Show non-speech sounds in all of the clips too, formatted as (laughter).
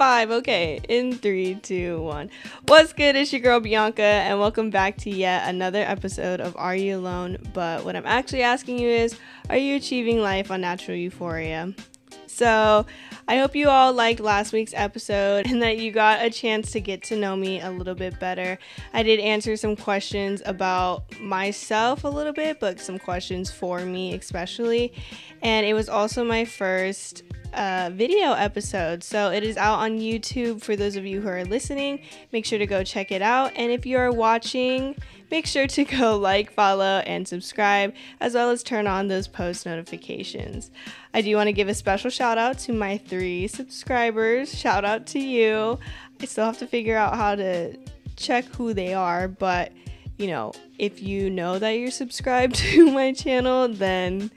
25. Okay. In three, two, one. What's good? It's your girl Bianca, and welcome back to yet another episode of Are You Alone? But what I'm actually asking you is Are you achieving life on natural euphoria? So, I hope you all liked last week's episode and that you got a chance to get to know me a little bit better. I did answer some questions about myself a little bit, but some questions for me, especially. And it was also my first uh, video episode. So it is out on YouTube for those of you who are listening. Make sure to go check it out. And if you are watching, make sure to (laughs) go like, follow, and subscribe, as well as turn on those post notifications. I do want to give a special shout out to my three subscribers. Shout out to you. I still have to figure out how to check who they are, but you know, if you know that you're subscribed (laughs) to my channel, then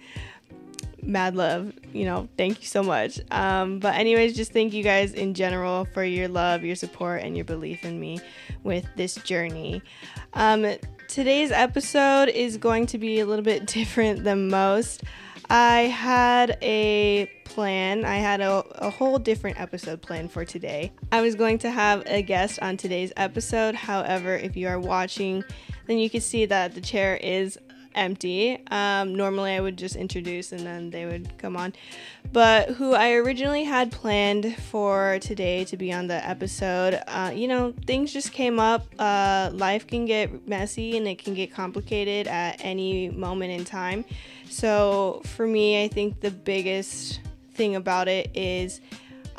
mad love. You know, thank you so much. Um, but, anyways, just thank you guys in general for your love, your support, and your belief in me with this journey. Um, today's episode is going to be a little bit (laughs) different than most. I had a plan. I had a, a whole different episode plan for today. I was going to have a guest on today's episode. However, if you are watching, then you can see that the chair is empty. Um, normally, I would just introduce and then they would come on. But who I originally had planned for today to be on the episode, uh, you know, things just came up. Uh, life can get messy and it can get complicated at any moment in time. So, for me, I think the biggest thing about it is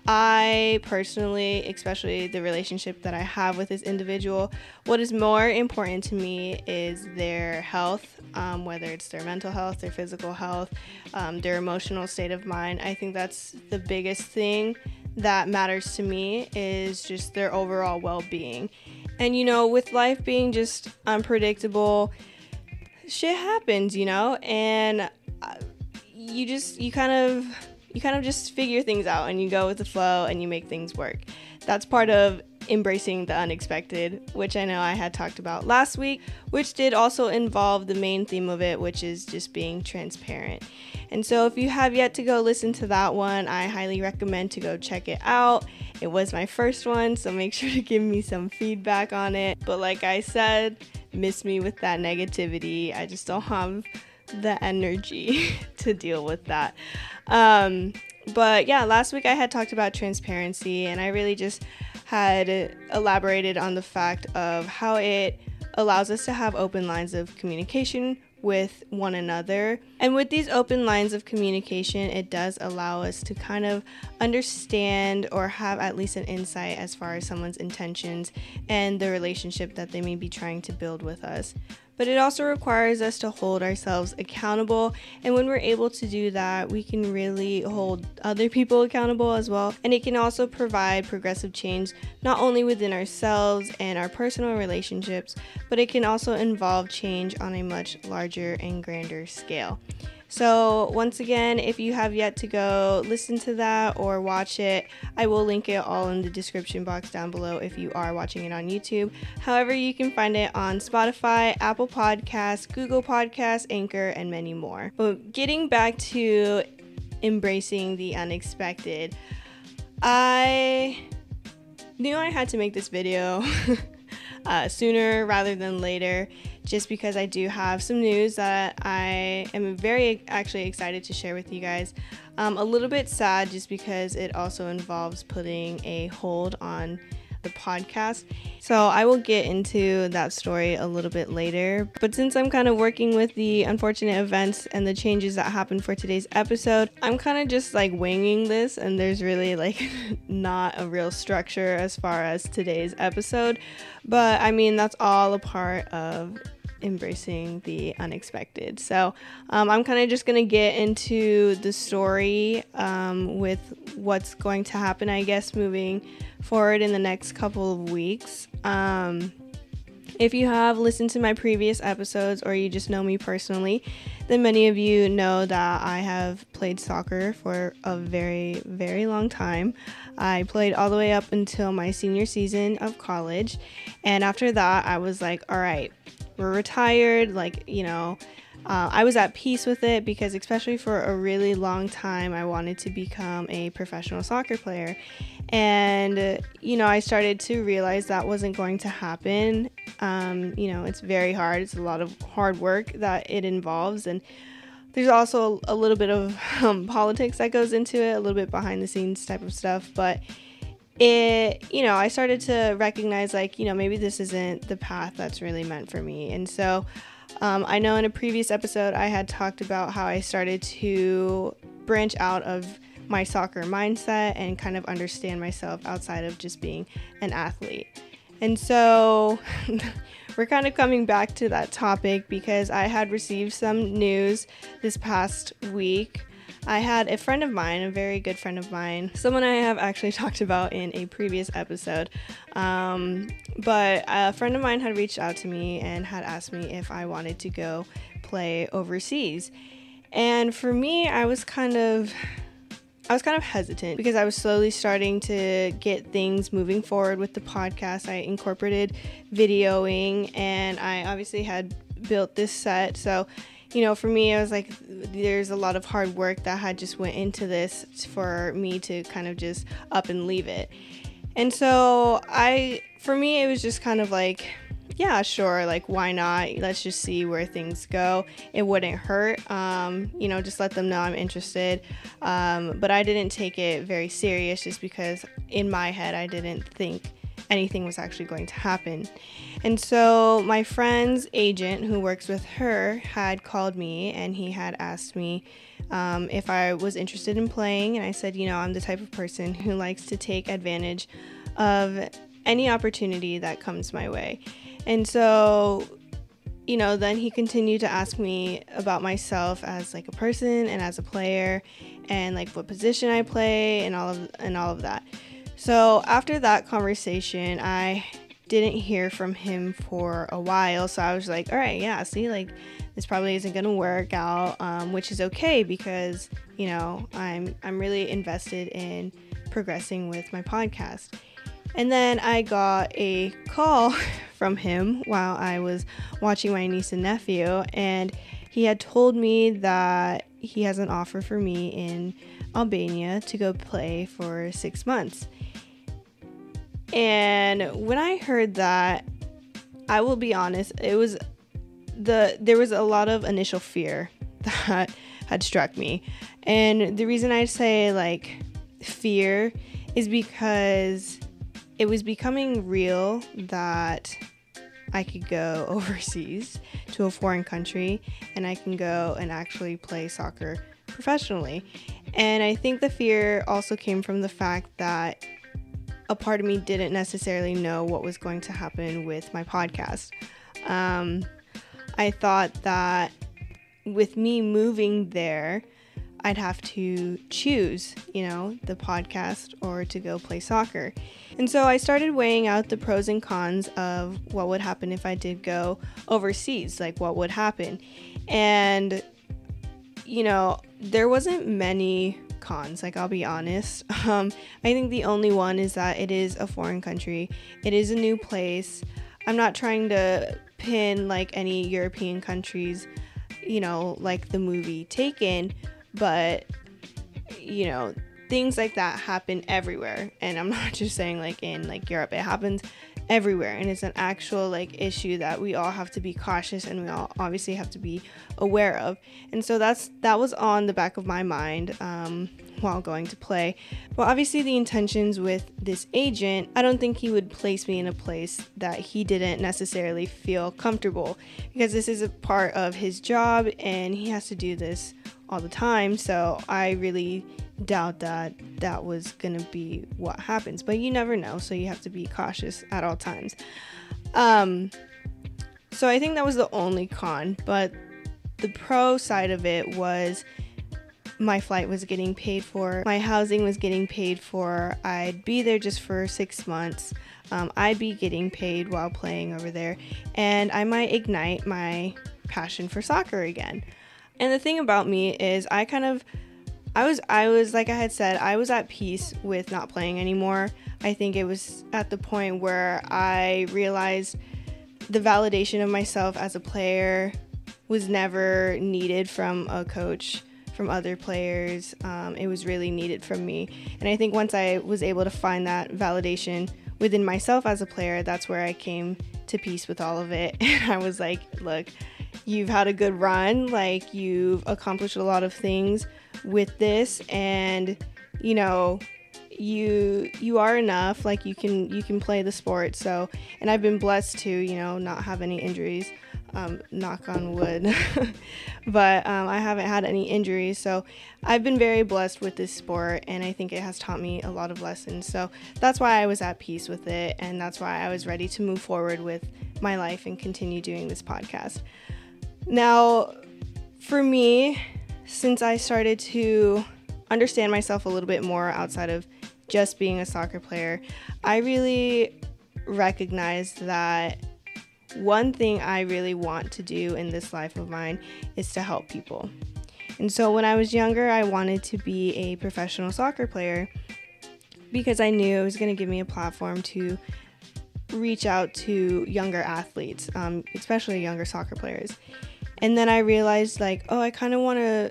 I personally, especially the relationship that I have with this individual, what is more important to me is their health, um, whether it's their mental health, their physical health, um, their emotional state of mind. I think that's the biggest thing that matters to me is just their overall well being. And you know, with life being just unpredictable, shit happens, you know, and uh, you just, you kind of, you kind of just figure things out and you go with the flow and you make things work. That's part of embracing the unexpected, which I know I had talked about last week, which did also involve the main theme of it, which is just being transparent. And so, if you have yet to go listen to that one, I highly recommend to go check it out. It was my first one, so make sure to give me some feedback on it. But, like I said, miss me with that negativity. I just don't have the energy (laughs) to deal with that. Um, but yeah, last week I had talked about transparency, and I really just had elaborated on the fact of how it allows us to have open lines of communication with one another. And with these open lines of communication, it does allow us to kind of understand or have at least an insight as far as someone's intentions and the relationship that they may be trying to build with us but it also requires us to hold ourselves accountable. And when we're able to do that, we can really hold other people accountable as well. And it can also provide progressive change not only within ourselves and our personal relationships, but it can also involve change on a much larger and grander scale. So, once again, if you have yet to go listen to that or watch it, I will link it all in the description box down below if you are watching it on YouTube. However, you can find it on Spotify, Apple Podcasts, Google Podcasts, Anchor, and many more. But getting back to embracing the unexpected, I knew I had to make this video (laughs) uh, sooner rather than later just because I do have some news that I am very actually excited to share with you guys. Um, a little bit sad just because it also involves putting a hold on the podcast. So I will get into that story a little bit later. But since I'm kind of working with the unfortunate events and the changes that happened for today's episode, I'm kind of just like winging this, and there's really like (laughs) not a real structure as far as today's episode. But I mean, that's all a part of embracing the unexpected. So um, I'm kind of just going to get into the story um, with what's going to happen, I guess, moving forward in the next couple of weeks. Um, if you have listened to my previous episodes or you just know me personally, then many of you know that I have played soccer for a very, very long time. I played all the way up until my senior season of college. And after that, I was like, all right, we're retired. Like, you know, uh, I was at peace with it because, especially for a really long time, I wanted to become a professional soccer player. And, you know, I started to realize that wasn't going to happen. Um, you know, it's very hard, it's a lot of hard work that it involves. And there's also a little bit of (laughs) um, politics that goes into it, a little bit behind the scenes type of stuff. But it, you know, I started to recognize, like, you know, maybe this isn't the path that's really meant for me. And so, um, I know in a previous episode I had talked about how I started to branch out of my soccer mindset and kind of understand myself outside of just being an athlete. And so (laughs) we're kind of coming back to that topic because I had received some news this past week I had a friend of mine, a very good friend of mine, someone I have actually (laughs) talked about in a previous episode. Um, but a friend of mine had reached out to me and had asked me if I wanted to go play overseas. And for me, I was kind of I was kind of hesitant because I was slowly starting to get things moving forward with the podcast. I incorporated videoing and I obviously had built this set. So you know, for me, I was like, there's a lot of hard work that had just went into this for me to kind of just up and leave it. And so I, for me, it was just kind of like, yeah, sure, like why not? Let's just see where things go. It wouldn't hurt, um, you know, just let them know I'm interested. Um, but I didn't take it very serious just because in my head I didn't think anything was actually going to happen. And so my friend's agent, who works with her, had called me and he had asked me um, if I was interested in playing. And I said, you know, I'm the type of person who likes to take advantage of any opportunity that comes my way. And so you know, then he continued to ask me about myself as like a person and as a player and like what position I play and all of and all of that. So after that conversation, I didn't hear from him for a while. So I was like, all right, yeah, see, like this probably isn't gonna work out, um, which is okay because you know I'm I'm really invested in progressing with my podcast. And then I got a call (laughs) from him while I was watching my niece and nephew, and he had told me that he has an offer for me in Albania to go play for six months. And when I heard that, I will be honest, it was the there was a lot of initial fear (laughs) that had struck me. And the reason I say like fear is because it was becoming real that I could go (laughs) overseas to a foreign country and I can go and actually play soccer professionally. And I think the fear also came from the fact that a part of me didn't necessarily know what was going to happen with my podcast. Um, I thought that with me moving there, I'd have to choose, you know, the podcast or to go play soccer. And so I started weighing out the pros and cons of what would happen if I did go overseas, like what would happen. And, you know, there wasn't many cons, like I'll be honest. (laughs) Um, I think the only one is that it is a foreign country, it is a new place. I'm not trying to pin like any European countries, you know, like the movie Taken, but you know, things like that happen everywhere. And I'm (laughs) not just saying like in like Europe, it happens everywhere. And it's an actual like issue that we all have to be cautious and we all obviously have to be aware of. And so that's that was on the back of my mind um, while going to play. But obviously the intentions with this agent i don't think he would place me in a place that he didn't necessarily feel comfortable because this is a part of his job and he has to do this all the time so i really doubt that that was going to be what happens. But you never know, so you have to be cautious at all times. Um, so I think that was the only con, but the pro side of it was my flight was getting paid for, my housing was getting paid for, I'd be there just for six months. Um, I'd be getting paid while playing over there, and I might ignite my passion for soccer again. And the thing about me is, I kind of I was I was like I had said, I was at peace with not playing anymore. I think it was at the point where I realized the validation of myself as a player was never needed from a coach from other players. Um, it was really needed from me. And I think once I was able to find that validation within myself as a player, that's where I came to peace with all of it. (laughs) And I was like, look, you've had a good run. Like, you've accomplished a lot of things with this. And, you know, you you are enough like you can you can play the sport so and i've been blessed to you know not have any injuries um, knock on wood. (laughs) but um, I haven't had any injuries. So I've been very blessed with this sport, and I think it has taught me a lot of lessons. So that's why I was at peace with it, and that's why I was ready to move forward with my life and continue doing this podcast. Now, for me, since I started to understand myself a little bit more outside of just being a soccer player, I really recognized that one thing I really want to do in this life of mine is to help people. And so when I was younger, I wanted to be a professional soccer player because I knew it was going to give me a platform to reach out to younger athletes, um, especially younger soccer players. And then I realized, like, oh, I kind of want to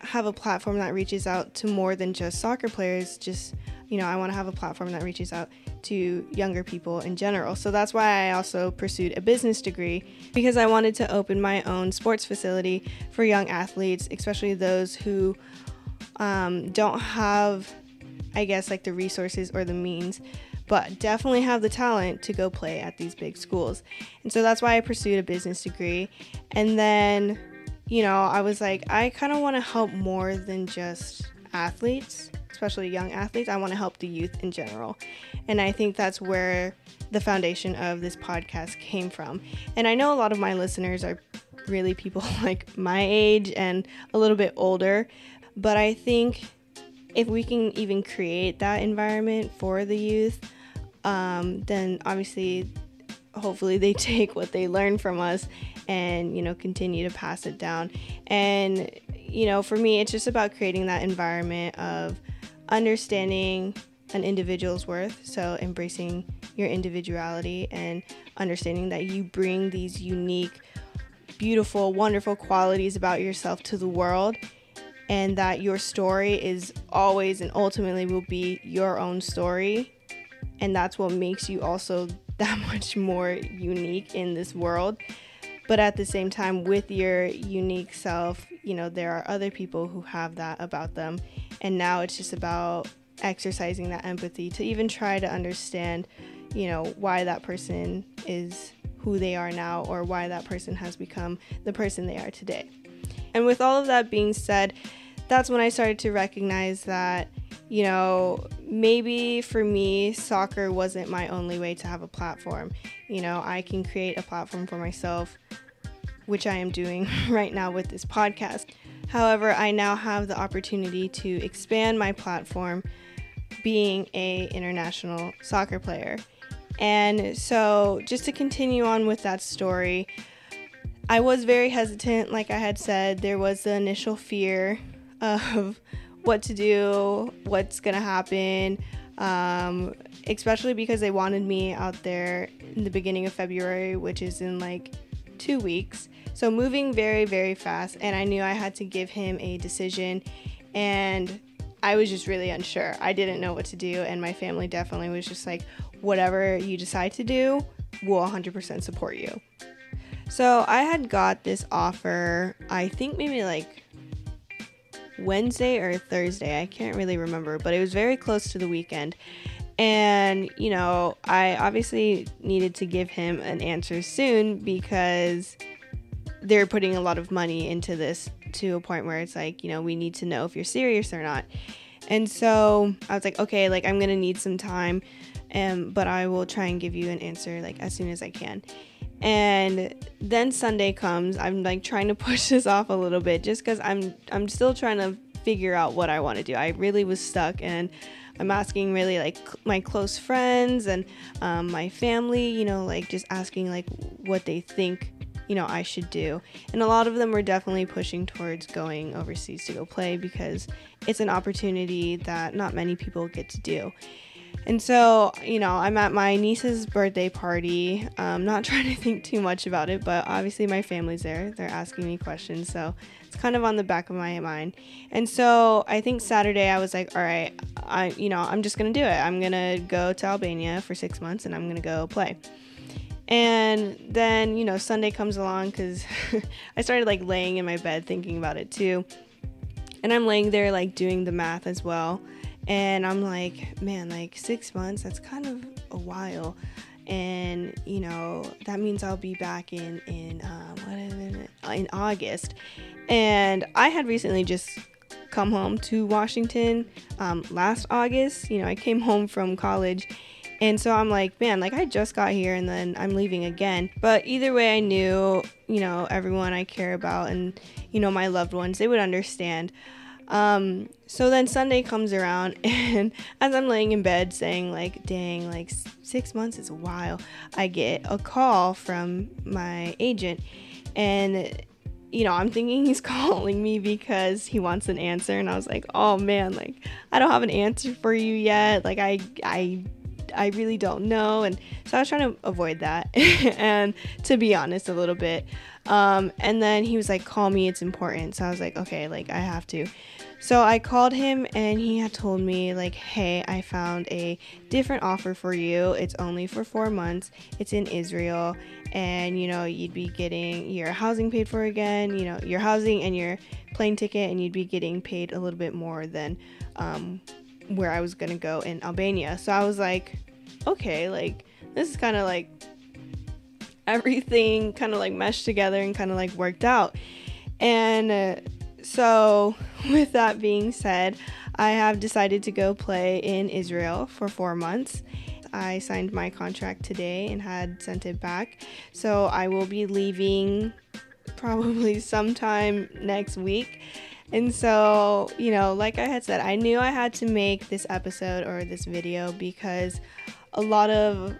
have a platform that reaches out to more than just soccer players. Just, you know, I want to have a platform that reaches out to younger people in general. So that's why I also pursued a business degree because I wanted to open my own sports facility for young athletes, especially those who um, don't have, I guess, like the resources or the means. But definitely have the talent to go play at these big schools. And so that's why I pursued a business degree. And then, you know, I was like, I kind of want to help more than just athletes especially young athletes. I want to help the youth in general. And I think that's where the foundation of this podcast came from. And I know a lot of my listeners are really people (laughs) like my age and a little bit older, but I think if we can even create that environment for the youth, um, then obviously, hopefully, they (laughs) take what they learn from us and you know continue to pass it down. And you know, for me, it's just about creating that environment of understanding an individual's worth, so embracing your individuality and understanding that you bring these unique, beautiful, wonderful qualities about yourself to the world, and that your story is always and ultimately will be your own story. And that's what makes you also (laughs) that much more unique in this world. But at the same time, with your unique self, you know, there are other people who have that about them and now it's just about exercising that empathy to even try to understand, you know, why that person is who they are now or why that person has become the person they are today. And with all of that being said, that's when I started to recognize that, you know, maybe for me, soccer wasn't my only way to have a platform. You know, I can create a platform for myself, which I am doing (laughs) right now with this podcast. However, I now have the opportunity to expand my platform being a international soccer player. And so just to continue on with that story, I was very hesitant like I had said. There was the initial fear (laughs) of what to do, what's to happen. Um, especially because they wanted me out there in the beginning of February, which is in like two weeks. So moving very, very fast. And I knew I had to give him a decision. And I was just really unsure. I didn't know what to do. And my family definitely was just like, whatever you decide to do, we'll 100% support you. So I had got this offer, I think maybe like Wednesday or Thursday. I can't really remember, but it was very close to the weekend. And, you know, I obviously needed to give him an answer soon because they're putting a lot of money into this to a point where it's like, you know, we need to know if you're serious or not. And so I was like, okay, like I'm gonna need some time, um, but I will try and give you an answer like as soon as I can. And then Sunday comes. I'm like trying to (laughs) push this off a little bit just because I'm I'm still trying to figure out what I want to do. I really was stuck and I'm asking really like my close friends and um, my family, you know, like just asking like what they think, you know, I should do. And a lot of them were definitely pushing towards going overseas to go play because it's an opportunity that not many people get to do. And so, you know, I'm at my niece's birthday party. I'm not (laughs) trying to think too much about it, but obviously my family's there. They're asking me questions. So it's kind of on the back of my mind. And so I think Saturday I was like, all right, I, you know, I'm just going to do it. I'm going to go to Albania for six months and I'm going to go play. And then, you know, Sunday comes along because (laughs) I started like laying in my bed thinking about it too. And I'm laying there like doing the math as well and I'm like, man, like six months, that's kind of a while. And you know that means I'll be back in in um, what is it? in August, and I had recently just come home to Washington um, last August. You know, I came home from college, and so I'm like, man, like I just got here and then I'm leaving again. But either way, I knew, you know, everyone I care about and, you know, my loved ones, they would understand. Um, so then Sunday comes around, (laughs) and as I'm laying in bed saying, like, dang, like six months is a while, I get a call from my agent. And, you know, I'm thinking he's (laughs) calling me because he wants an answer. And I was like, oh man, like, I don't have an answer for you yet. Like, I, I, I really don't know. And so I was trying to avoid that. (laughs) and to be honest, a little bit. Um, and then he was like, call me, it's important. So I was like, okay, like, I have to. So I called him and he had told me, like, hey, I found a different offer for you. It's only for four months, it's in Israel, and you know, you'd be getting your housing paid for again, you know, your housing and your plane ticket, and you'd be getting paid a little bit more than um, where I was gonna go in Albania. So I was like, okay, like, this is kind of like everything kind of like meshed together and kind of like worked out. And uh, so, (laughs) with that being said, I have decided to go play in Israel for four months. I signed my contract today and had sent it back. So, I will be leaving (laughs) probably sometime next week. And so, you know, like I had said, I knew I had to make this episode or this video because a lot of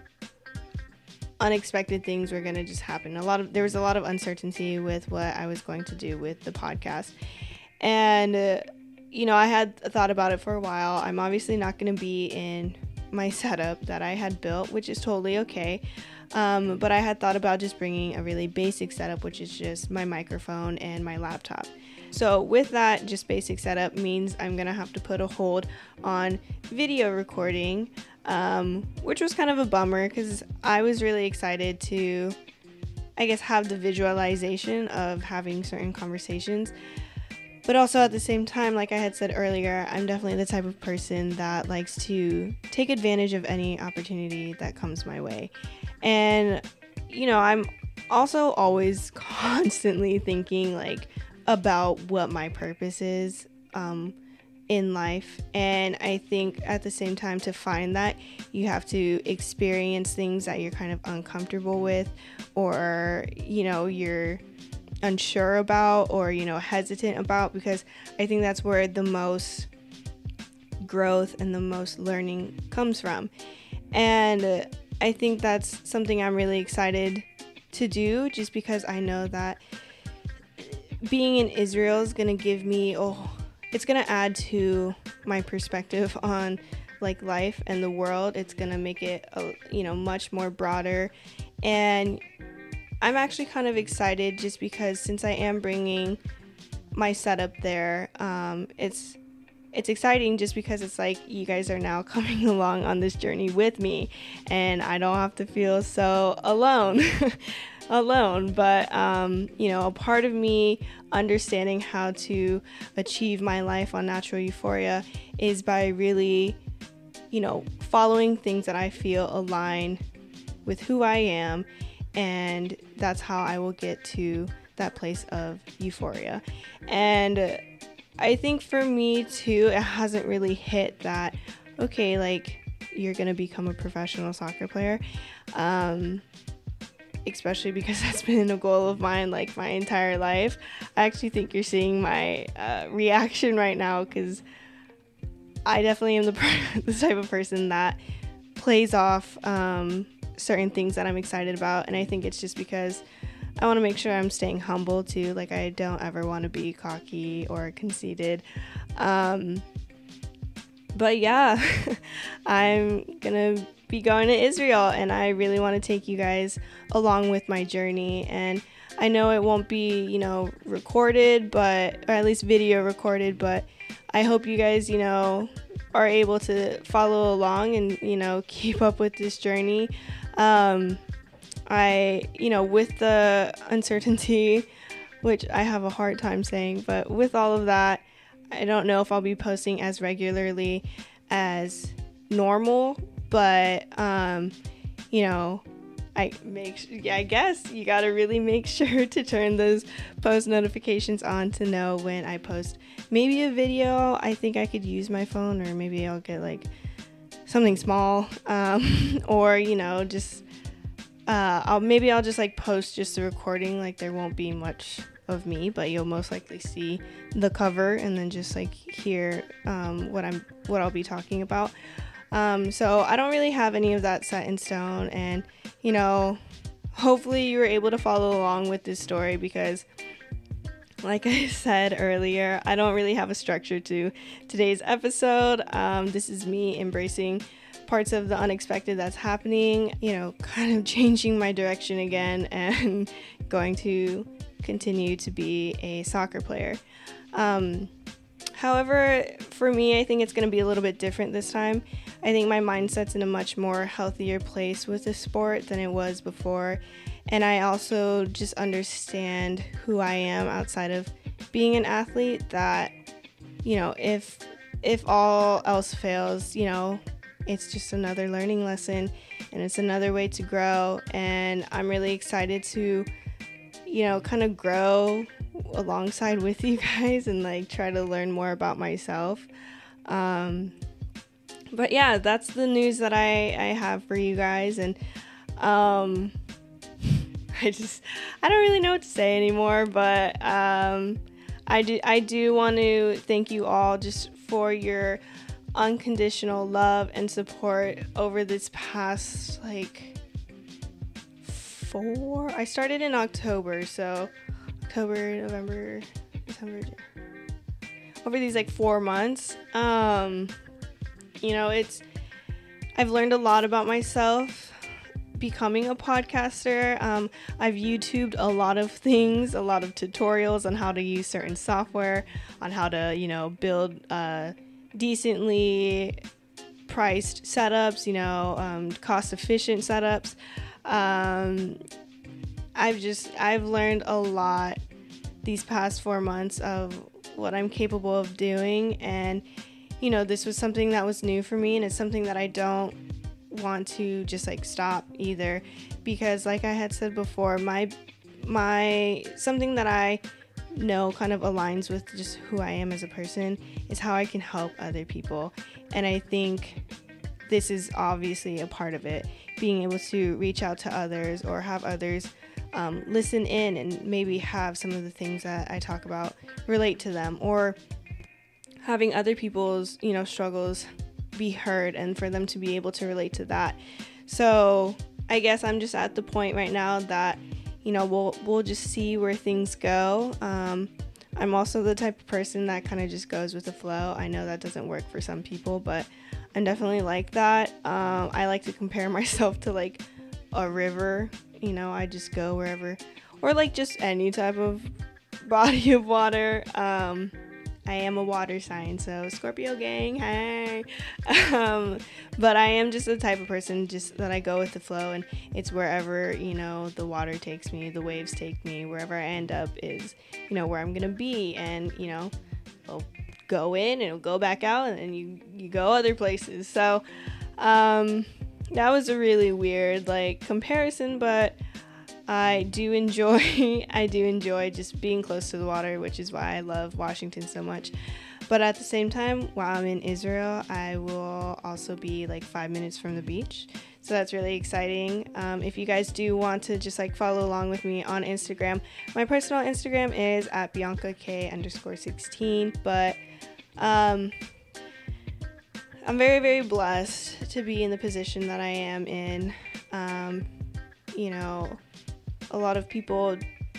unexpected things were going to just happen. A lot of there was a lot of uncertainty with what I was going to do with the podcast. And uh, you know, I had thought about it for a while. I'm obviously not going to be in my (laughs) setup that I had built, which is totally okay. Um, but I had thought about just bringing a really basic setup, which is just my microphone and my laptop. So, with that, just basic setup means I'm gonna have to put a hold on video recording um, which was kind of a bummer because I was really excited to, I guess, have the visualization of having certain conversations. But also at the same time, like I had said earlier, I'm definitely the type of person that likes to take advantage of any opportunity that comes my way. And, you know, I'm also always (laughs) constantly thinking, like, about what my purpose is. Um, in life. And I think at the same time, to find that, you have to experience things that you're kind of uncomfortable with, or, you know, you're unsure about, or, you know, hesitant about, because I think that's where the most growth and the most learning comes from. And I think that's something I'm really excited to do just because I know that being in Israel is to give me oh it's to add to my perspective (laughs) on like life and the world. It's to make it, a, you know, much more broader. And I'm actually kind of excited just because since I am bringing my setup there, um, it's it's exciting just because it's like you guys are now (laughs) coming along on this journey with me and I don't have to feel so alone. (laughs) alone, but um, you know, a part of me understanding how to achieve my life on natural euphoria is by really, you know, following things that I feel align with who I am, and that's how I will get to that place of euphoria. And I think for me too, it hasn't really hit that, okay, like you're gonna become a professional soccer player. Um, especially because (laughs) that's been a goal of mine like my entire life. I actually think you're seeing my uh, reaction right now because I definitely am the, (laughs) the type of person that plays off um, certain things that I'm excited about, and I think it's just because I want to make sure I'm staying humble too. Like I don't ever want to be cocky or conceited. Um, but yeah, (laughs) I'm gonna be going to Israel, and I really want to take you guys along with my journey. And I know it won't be, you know, recorded, but or at least video recorded, but I hope you guys, you know, are able to follow along and you know (laughs) keep up with this journey. Um, I, you know, with the uncertainty, (laughs) which I have a hard time saying, but with all of that, I don't know if I'll be posting as regularly as normal, but um, you know, I make yeah, I guess you got to really make (laughs) sure to turn those post notifications on to know when I post maybe a video. I think I could use my phone or maybe I'll get like something small um, (laughs) or you know, just uh, I'll maybe I'll just like post just the recording like there won't be much of me, but you'll most likely see the cover and then just like hear um, what I'm what I'll be talking about. Um, so I don't really have any of that set in stone, and you know, hopefully you were able to follow along with this story because, like (laughs) I said earlier, I don't really have a structure to today's episode. Um, this is me embracing parts of the unexpected that's happening, you know, (laughs) kind of changing my direction again (laughs) and going to continue to be a soccer player. Um, however, for me, I think it's going to be a little bit different this time. I think my mindset's in a much more healthier place with the sport than it was before. And I also just understand who I am outside of being an athlete that you know, if if all else fails, you know, it's just another learning lesson and it's another way to grow and I'm really excited to you know, kind of grow alongside with you guys and like try to learn more about myself. Um, but yeah, that's the news that I, I have for you guys. And um, (laughs) I just, I don't really know what to say anymore, but um, I do, I do want to thank you all just for your unconditional love and support over this past like four. I started in October, so October, November, December, over these like four months. Um, you know, it's I've learned a lot about myself becoming a podcaster. Um, I've YouTubed a lot of things, a lot of tutorials on how to use certain software, on how to, you know, build uh, decently priced setups, you know, um, cost efficient setups. Um, I've just I've learned a lot these past four months of what I'm capable of doing, and you know this was something that was new for me, and it's something that I don't want to just like stop either, because like I had said before, my my something that I know kind of aligns with just who I am as a person is how I can help other people, and I think this is obviously a part of it being able to reach out to others or have others um, listen in and maybe have some of the things that I talk about relate to them or having other people's you know struggles be heard and for them to be able to relate to that so i guess i'm just at the point right now that you know we'll we'll just see where things go um, i'm also the type of person that kind of just goes with the flow i know that doesn't work for some people but I'm definitely like that. Um, I like to compare (laughs) myself to like a river. You know, I just go wherever, or like just any type of (laughs) body of water. Um, I am a water sign, so Scorpio gang, hey. (laughs) Um, but I am just the type of person just that I go with the flow, and it's wherever you know the water takes me, the waves take me, wherever I end up is you know where I'm gonna be, and you know, I'll go in and it'll go back out and you you go other places so um that was a really weird like comparison but i do enjoy (laughs) i do enjoy just being close to the water which is why i love washington so much. But at the same time while i'm in israel i will also be like five minutes from the beach. So that's really exciting. Um, if you guys do want to just like follow along with me on instagram my personal instagram is at bianca k underscore 16 but um, I'm very, very blessed to be in the position that I am in. Um, you know, a lot of people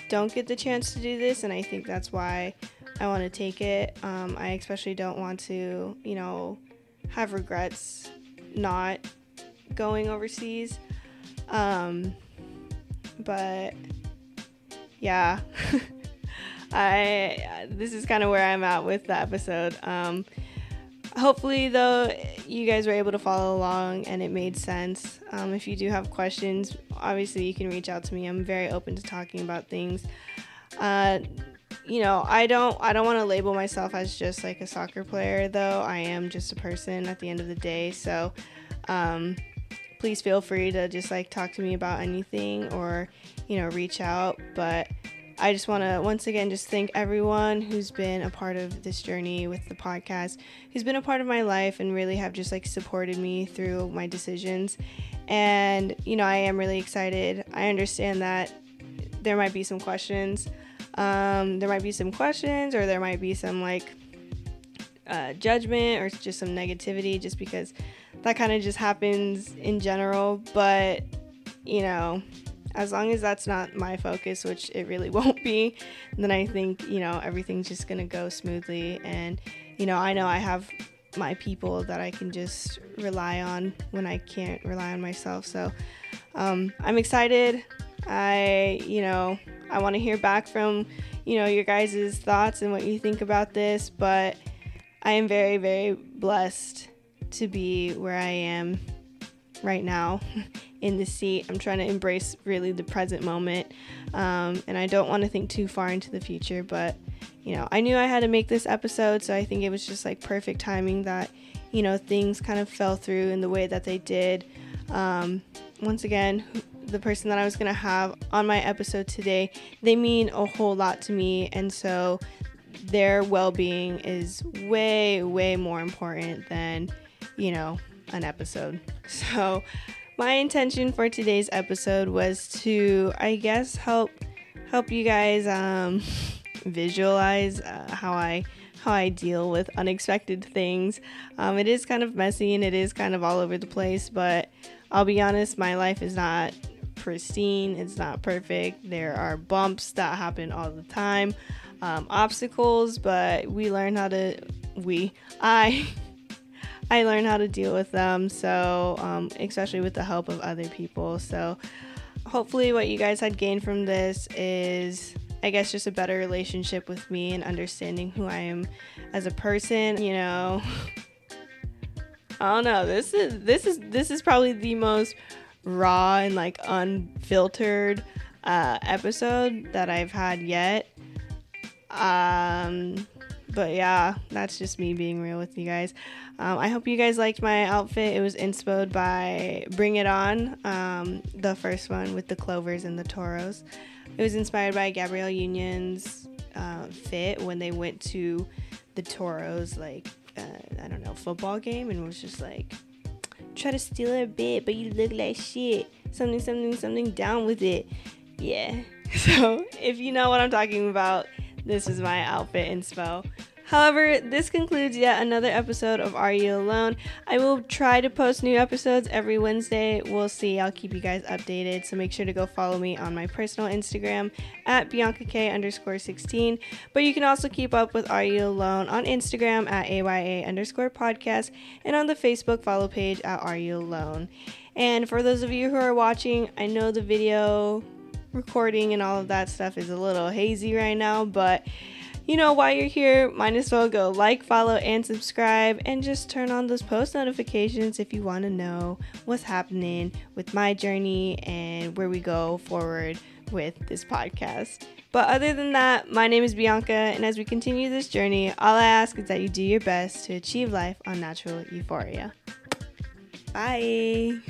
don't get the chance to do this, and I think that's why I want to take it. Um, I especially don't want to, you know, have regrets not going overseas. Um, but yeah, (laughs) I this is kind of where I'm at with the episode. Um, hopefully, though, you guys were able to follow along and it made sense. Um, if you do have questions, obviously you can reach out to me. I'm very open to talking about things. Uh, you know, I don't I don't want to label myself as just like a soccer player though. I am just a person at the end of the day. So, um, please feel free to just like talk to me about anything or, you know, reach out, but I just want to once again just thank everyone who's been a part of this journey with the podcast, who's been a part of my life and really have just like supported me through my decisions. And, you know, I am really excited. I understand that there might be some questions um, there might be some questions or there might be some like uh, judgment or just some negativity just because that kind of just happens in general. But, you know, as long as that's not my focus, which it really (laughs) won't be, then I think, you know, everything's just going to go smoothly. And, you know, I know I have my people that I can just rely on when I can't rely on myself. So um, I'm excited. I, you know, I want to hear back from, you know, your guys' thoughts and what you think about this, but I am very, very blessed to be where I am right now (laughs) in the seat. I'm trying to embrace really the present moment, um, and I don't want to think too far into the future, but you know, I knew I had to make this episode, so I think it was just like perfect timing that, you know, things kind of fell through in the way that they did. Um, once again, the person that I was going to have on my episode today, they mean a whole lot to me. And so their well being is way, way more important than, you know, an episode. (laughs) So, my intention for today's episode was to, I guess, help help you guys um, (laughs) visualize uh, how I how I deal with unexpected things. Um, it is kind of messy and it is kind of all over the place, but I'll be honest, my life is not pristine, it's not perfect. There are bumps that happen all the time, um, obstacles, but we learn how to, we, I, (laughs) I learned how to deal with them. So, um, especially with the help of other people. So, hopefully, what you guys had gained from this is I guess just a better relationship with me and understanding who I am as a person, you know. (laughs) I don't know. This is this is this is probably the most raw and like unfiltered uh, episode that I've had yet. Um, but yeah, that's just me being real with you guys. Um, I hope you guys liked my outfit. It was inspired by Bring It On, um, the first one with the clovers and the toros. It was inspired by Gabrielle Union's uh, fit when they went to the toros, like, uh, I don't know, football game, and was just like, try to steal a bit, but you look like shit. Something, something, something down with it. Yeah. (laughs) So if you know what I'm talking about, this is my outfit inspo. However, this concludes yet another episode of Are You Alone? I will try to post new episodes every Wednesday. We'll see. I'll keep you guys updated. So make sure to go follow me on my personal Instagram at Bianca K underscore 16. But you can also keep up with Are You Alone on Instagram at AYA underscore podcast and on the Facebook follow page at Are You Alone. And for those of you who are watching, I know the video recording and all of that stuff is a little hazy right now, but you know, while you're here, might as well go like, follow, and subscribe, and just turn on those post notifications if you want to know what's happening with my journey and where we go forward with this podcast. But other than that, my name is Bianca, and as we continue this journey, all I ask is that you do your best to achieve life on natural euphoria. Bye.